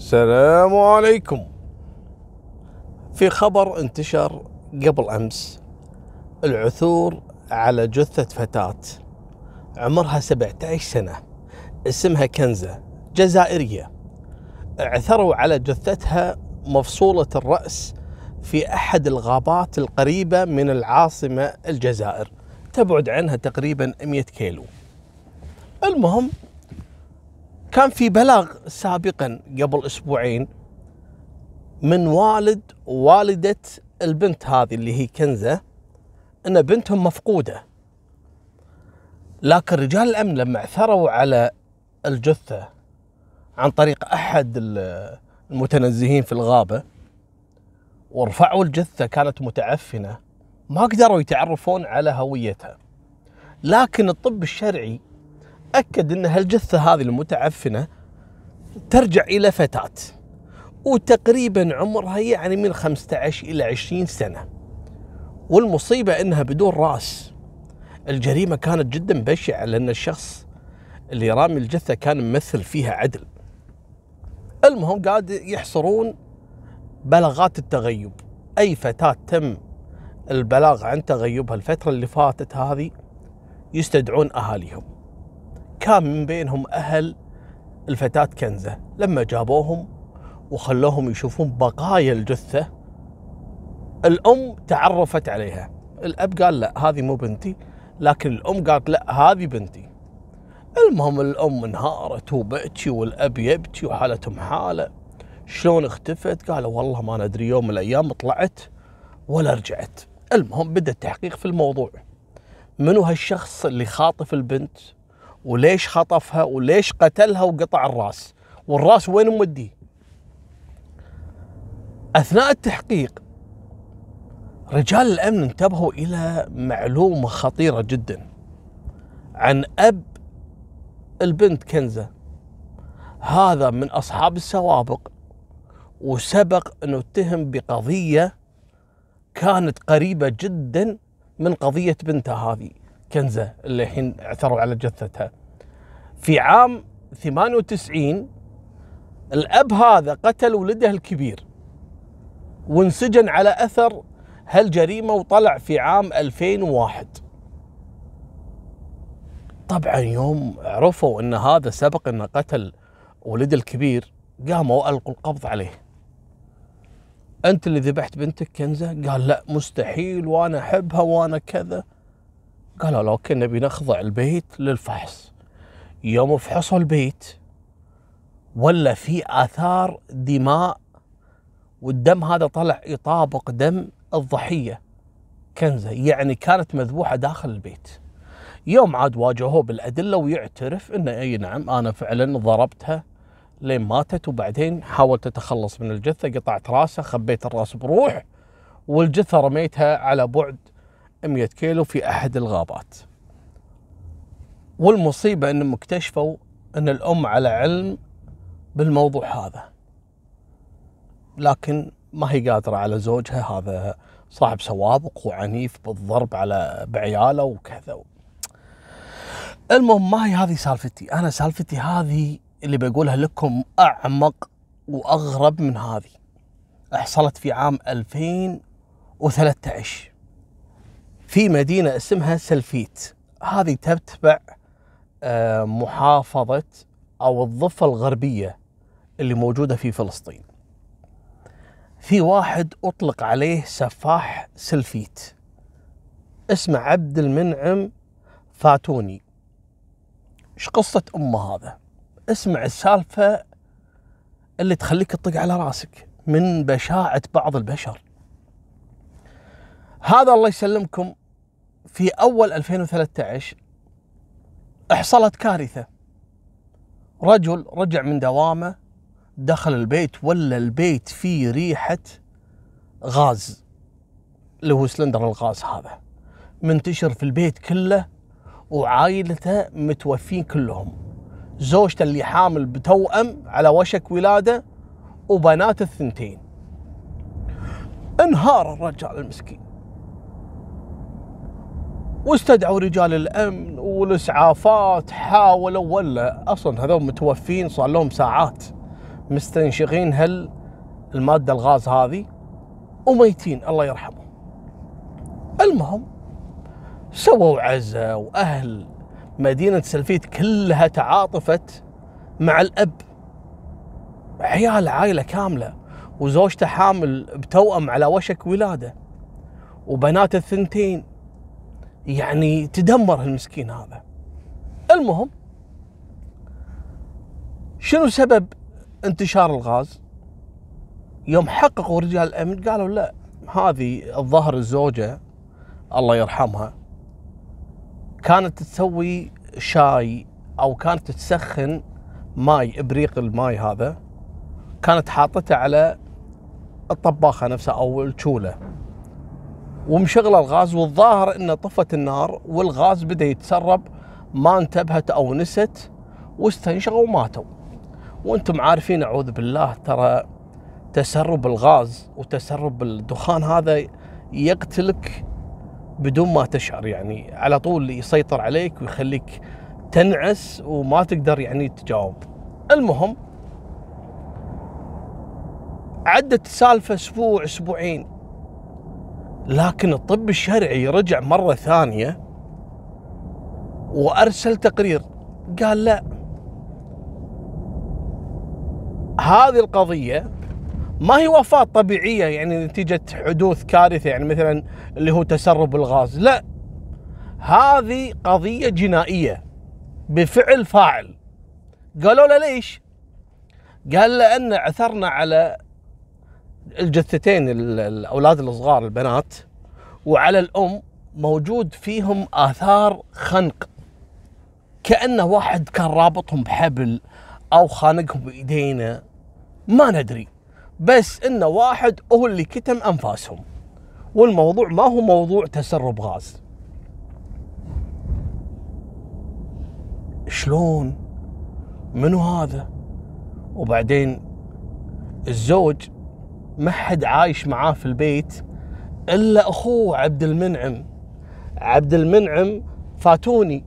السلام عليكم. في خبر انتشر قبل أمس. العثور على جثة فتاة. عمرها 17 سنة. اسمها كنزة. جزائرية. عثروا على جثتها مفصولة الرأس في أحد الغابات القريبة من العاصمة الجزائر. تبعد عنها تقريبا 100 كيلو. المهم كان في بلاغ سابقا قبل أسبوعين من والد ووالده البنت هذه اللي هي كنزة إن بنتهم مفقودة. لكن رجال الأمن لما عثروا على الجثة عن طريق أحد المتنزهين في الغابة ورفعوا الجثة كانت متعفنة ما قدروا يتعرفون على هويتها. لكن الطب الشرعي أكد أن هالجثة هذه المتعفنة ترجع إلى فتاة وتقريبا عمرها يعني من 15 إلى 20 سنة. والمصيبة أنها بدون رأس. الجريمة كانت جدا بشعة لأن الشخص اللي رامي الجثة كان ممثل فيها عدل. المهم قاعد يحصرون بلاغات التغيب. أي فتاة تم البلاغ عن تغيبها الفترة اللي فاتت هذه يستدعون أهاليهم. كان من بينهم أهل الفتاة كنزة. لما جابوهم وخلوهم يشوفون بقايا الجثة الأم تعرفت عليها. الأب قال لا هذه مو بنتي. لكن الأم قالت لا هذه بنتي. المهم الأم انهارت وبكي والأب يبكي وحالتهم حالة. شلون اختفت؟ قالوا والله ما ندري يوم من الأيام طلعت ولا رجعت. المهم بدأ التحقيق في الموضوع. منو هالشخص اللي خاطف البنت؟ وليش خطفها وليش قتلها وقطع الراس؟ والراس وين موديه أثناء التحقيق رجال الأمن انتبهوا إلى معلومة خطيرة جدا عن أب البنت كنزة. هذا من أصحاب السوابق وسبق انه اتهم بقضية كانت قريبة جدا من قضية بنته هذه. كنزة اللي الحين اعثروا على جثتها. في عام 98 الأب هذا قتل ولده الكبير. وانسجن على أثر هالجريمة وطلع في عام 2001 طبعا يوم عرفوا إن هذا سبق إنه قتل ولد الكبير قاموا ألقوا القبض عليه. أنت اللي ذبحت بنتك كنزة؟ قال لا مستحيل وأنا أحبها وأنا كذا. قالوا له أوكي نبي نخضع البيت للفحص يوم فحصوا البيت ولا في آثار دماء والدم هذا طلع يطابق دم الضحية كنزة يعني كانت مذبوحة داخل البيت. يوم عاد واجهوه بالأدلة ويعترف إنه أي نعم أنا فعلا ضربتها لين ماتت وبعدين حاولت اتخلص من الجثة قطعت راسها خبيت الراس بروح والجثة رميتها على بعد 100 كيلو في أحد الغابات. والمصيبة انهم اكتشفوا إن الأم على علم بالموضوع هذا. لكن ما هي قادرة على زوجها هذا صاحب سوابق وعنيف بالضرب على بعياله وكذا. المهم ما هي هذه سالفتي؟ أنا سالفتي هذه اللي بقولها لكم أعمق وأغرب من هذه. حصلت في عام 2013 في مدينة اسمها سلفيت. هذه تتبع آه، محافظة أو الضفة الغربية اللي موجودة في فلسطين. في واحد أطلق عليه سفاح سلفيت. اسمه عبد المنعم فاتوني. إيش قصة أمه هذا؟ اسمع السالفة اللي تخليك تطق على راسك من بشاعة بعض البشر. هذا الله يسلمكم. في أول 2013 حصلت كارثة. رجل رجع من دوامة دخل البيت ولا البيت فيه ريحة غاز اللي هو سلندر الغاز هذا. منتشر في البيت كله وعائلته متوفين كلهم. زوجته اللي حامل بتوأم على وشك ولادة وبنات الثنتين. انهار الرجال المسكين. واستدعوا رجال الأمن والإسعافات حاولوا ولا أصلا هذول متوفين صار لهم ساعات مستنشقين هل المادة الغاز هذه؟ وميتين الله يرحمهم المهم سووا عزة وأهل مدينة سلفيت كلها تعاطفت مع الأب. عيال عائلة كاملة وزوجته حامل بتوأم على وشك ولادة وبنات الثنتين. يعني تدمر المسكين هذا. المهم شنو سبب انتشار الغاز؟ يوم حققوا رجال الأمن قالوا لا هذه الظاهر الزوجة الله يرحمها كانت تسوي شاي أو كانت تسخن ماي إبريق الماي هذا كانت حاطته على الطباخة نفسها أو الشولة. ومشغله الغاز والظاهر إنه طفت النار والغاز بدأ يتسرب ما انتبهت أو نست واستنشقوا وماتوا. وأنتم عارفين أعوذ بالله ترى تسرب الغاز وتسرب الدخان هذا يقتلك بدون ما تشعر. يعني على طول يسيطر عليك ويخليك تنعس وما تقدر يعني تجاوب. المهم عدت السالفة أسبوع أسبوعين. لكن الطب الشرعي رجع مرة ثانية وأرسل تقرير. قال لا. هذه القضية ما هي وفاة طبيعية يعني نتيجة حدوث كارثة يعني مثلا اللي هو تسرب الغاز. لا. هذه قضية جنائية بفعل فاعل. قالوا له ليش؟ قال لأن عثرنا على الجثتين الأولاد الصغار البنات وعلى الأم موجود فيهم آثار خنق. كأنه واحد كان رابطهم بحبل أو خانقهم بإيدينا ما ندري. بس إنه واحد هو اللي كتم أنفاسهم والموضوع ما هو موضوع تسرب غاز. شلون؟ منو هذا؟ وبعدين الزوج ما حد عايش معاه في البيت إلا أخوه عبد المنعم. عبد المنعم فاتوني.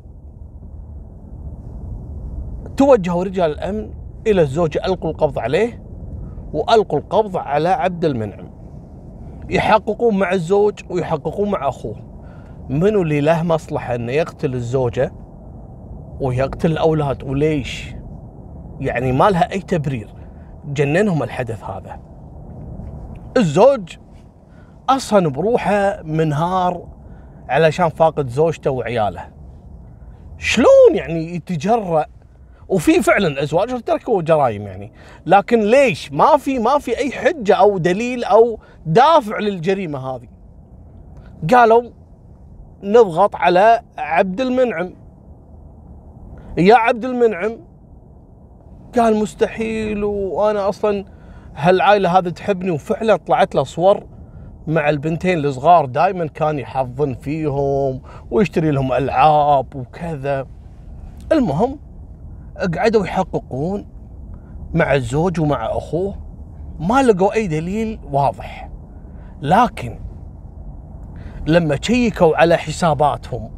توجهوا رجال الأمن إلى الزوج ألقوا القبض عليه وألقوا القبض على عبد المنعم. يحققون مع الزوج ويحققون مع أخوه. منو اللي له مصلحة إنه يقتل الزوجة ويقتل الأولاد؟ وليش؟ يعني ما لها أي تبرير. جننهم الحدث هذا. الزوج أصلا بروحه منهار علشان فاقد زوجته وعياله. شلون يعني يتجرأ؟ وفي فعلا أزواج ارتكبوا جرائم يعني. لكن ليش؟ ما في ما في أي حجة أو دليل أو دافع للجريمة هذه. قالوا نضغط على عبد المنعم. يا عبد المنعم قال مستحيل وأنا أصلا هالعائله هذه تحبني؟ وفعلا طلعت له صور مع البنتين الصغار دائما كان يحضن فيهم ويشتري لهم ألعاب وكذا. المهم قعدوا يحققون مع الزوج ومع أخوه ما لقوا أي دليل واضح. لكن لما شيكوا على حساباتهم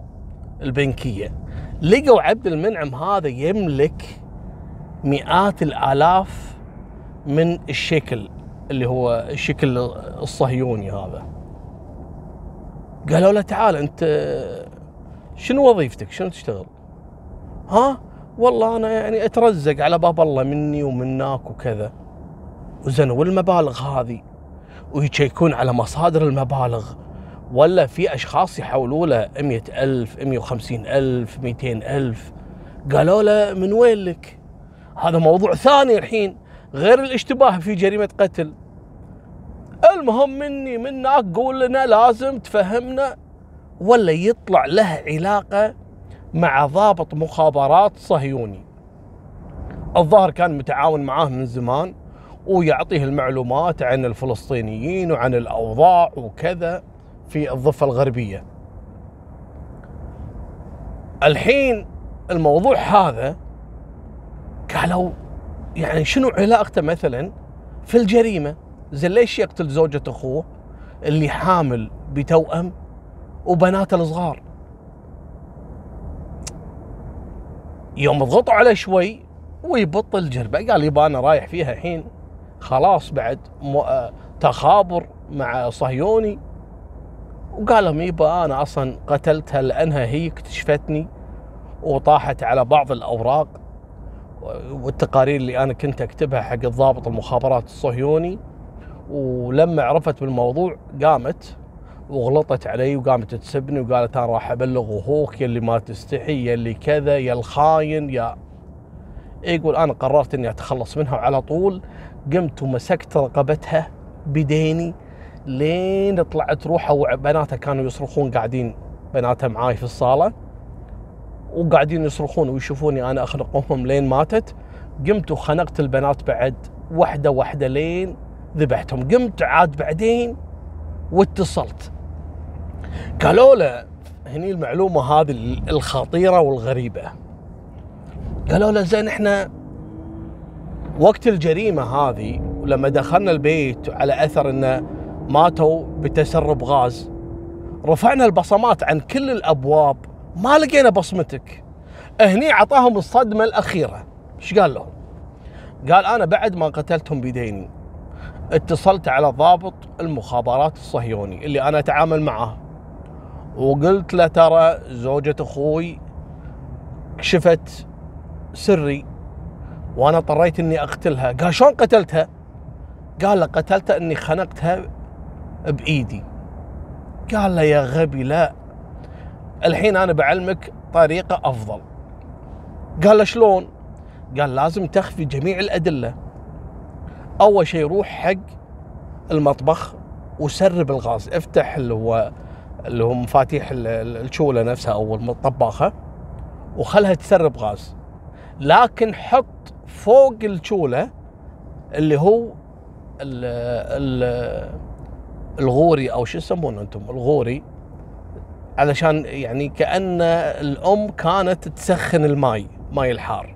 البنكية لقوا عبد المنعم هذا يملك مئات الآلاف من الشكل اللي هو الشكل الصهيوني هذا. قالوا له تعال انت شنو وظيفتك؟ شنو تشتغل؟ ها؟ والله أنا يعني أترزق على باب الله مني ومناك وكذا. وزين والمبالغ هذه؟ ويشيكون على مصادر المبالغ؟ ولا في أشخاص يحولوا له 100 ألف 150 ألف 200 ألف؟ قالوا له من وين لك؟ هذا موضوع ثاني الحين. غير الاشتباه في جريمة قتل. المهم مني منك قول لنا لازم تفهمنا ولا يطلع له علاقة مع ضابط مخابرات صهيوني. الظاهر كان متعاون معاه من زمان ويعطيه المعلومات عن الفلسطينيين وعن الأوضاع وكذا في الضفة الغربية. الحين الموضوع هذا قالوا يعني شنو علاقته مثلا في الجريمة؟ زين ليش يقتل زوجة أخوه اللي حامل بتوأم وبناته الصغار؟ يوم ضغطوا عليه شوي ويبطل جربه قال يبا أنا رايح فيها الحين. خلاص بعد. آه، تخابر مع صهيوني. وقال لهم يبا أنا أصلا قتلتها لأنها هي اكتشفتني وطاحت على بعض الأوراق. والتقارير اللي أنا كنت أكتبها حق الضابط المخابرات الصهيوني ولما عرفت بالموضوع قامت وغلطت علي وقامت تسبني وقالت أنا راح أبلغ أخوك اللي ما تستحي يا اللي كذا يا الخاين يا يقول أنا قررت إني أتخلص منها وعلى طول. قمت ومسكت رقبتها بديني لين طلعت روحها وبناتها كانوا يصرخون قاعدين بناتها معاي في الصالة. وقاعدين يصرخون ويشوفوني أنا اخنقهم لين ماتت. قمت وخنقت البنات بعد واحدة واحدة لين ذبحتهم. قمت عاد بعدين واتصلت. قالوا له هني المعلومة هذه الخطيرة والغريبة. قالوا له زين إحنا وقت الجريمة هذه ولما دخلنا البيت على أثر إنه ماتوا بتسرب غاز رفعنا البصمات عن كل الأبواب ما لقينا بصمتك. هني عطاهم الصدمة الأخيرة. إيش قال لهم؟ قال أنا بعد ما قتلتهم بيديني اتصلت على ضابط المخابرات الصهيوني اللي أنا أتعامل معاه وقلت له ترى زوجة أخوي كشفت سري وأنا اضطريت إني أقتلها. قال شلون قتلتها؟ قال له قتلتها إني خنقتها بإيدي. قال له يا غبي لا. الحين أنا بعلمك طريقة أفضل. قال له شلون؟ قال لازم تخفي جميع الأدلة. أول شيء روح حق المطبخ وسرب الغاز. افتح اللي هو اللي هو مفاتيح الشولة نفسها أو الطباخة وخلها تسرب غاز. لكن حط فوق الشعلة اللي هو ال ال الغوري أو شو يسمونه أنتم؟ الغوري. علشان يعني كأن الأم كانت تسخن الماي ماي الحار.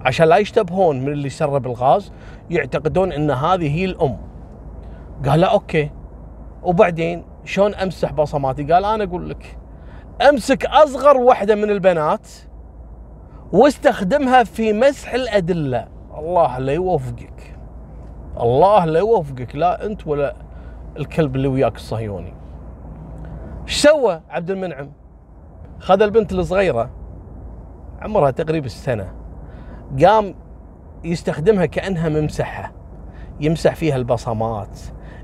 عشان لا يشتبهون من اللي سرب الغاز يعتقدون إن هذه هي الأم. قال okay. وبعدين شلون أمسح بصماتي؟ قال أنا أقول لك أمسك أصغر واحدة من البنات واستخدمها في مسح الأدلة. الله لا يوفقك. الله لا يوفقك لا أنت ولا الكلب اللي وياك الصهيوني إيش سوى عبد المنعم؟ خذ البنت الصغيرة عمرها تقريبا السنة قام يستخدمها كأنها ممسحة يمسح فيها البصمات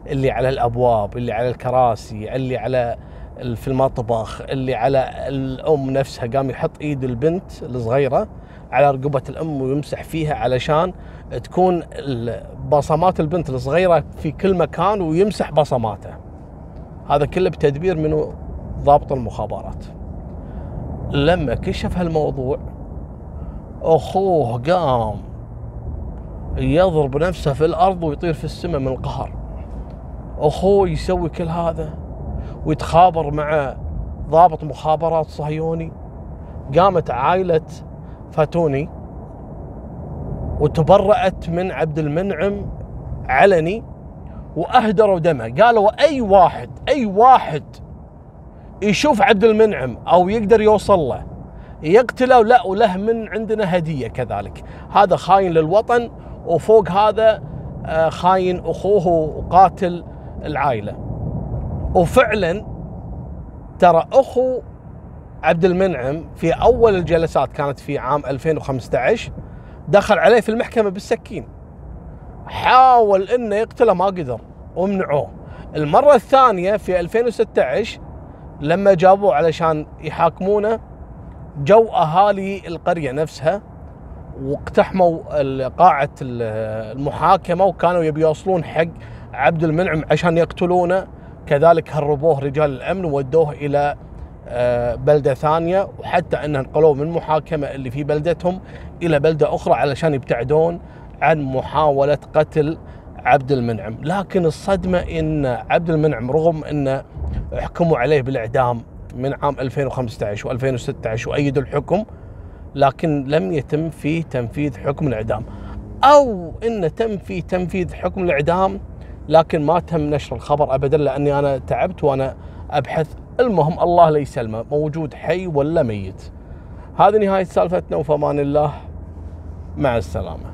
اللي على الأبواب اللي على الكراسي اللي على في المطبخ اللي على الأم نفسها قام يحط إيد البنت الصغيرة على رقبة الأم ويمسح فيها علشان تكون بصمات البنت الصغيرة في كل مكان ويمسح بصماته. هذا كله بتدبير من ضابط المخابرات. لما كشف هالموضوع أخوه قام يضرب نفسه في الأرض ويطير في السماء من القهر. أخوه يسوي كل هذا ويتخابر مع ضابط مخابرات صهيوني. قامت عائلة فاتوني وتبرأت من عبد المنعم علني وأهدروا دمه. قالوا أي واحد أي واحد يشوف عبد المنعم أو يقدر يوصل له يقتله لا وله من عندنا هدية كذلك. هذا خاين للوطن وفوق هذا آه، خاين أخوه وقاتل العائلة. وفعلا ترى أخو عبد المنعم في أول الجلسات كانت في عام 2015 دخل عليه في المحكمة بالسكين. حاول إنه يقتله ما قدر ومنعوه المرة الثانية في 2016 لما جابوه علشان يحاكمونه جو أهالي القرية نفسها واقتحموا قاعة المحاكمة وكانوا يبي يوصلون حق عبد المنعم عشان يقتلونه. كذلك هربوه رجال الأمن وودوه إلى آه، بلدة ثانية وحتى انه نقلوه من محاكمة اللي في بلدتهم إلى بلدة أخرى علشان يبتعدون. عن محاولة قتل عبد المنعم، لكن الصدمة إن عبد المنعم رغم انه حكموا عليه بالإعدام من عام 2015 و2016 وايدوا الحكم لكن لم يتم فيه تنفيذ حكم الإعدام. أو انه تم فيه تنفيذ حكم الإعدام لكن ما تم نشر الخبر ابدا لأني أنا تعبت وأنا أبحث. المهم الله لا يسلمه موجود حي ولا ميت. هذه نهاية سالفتنا وفمان الله. مع السلامة.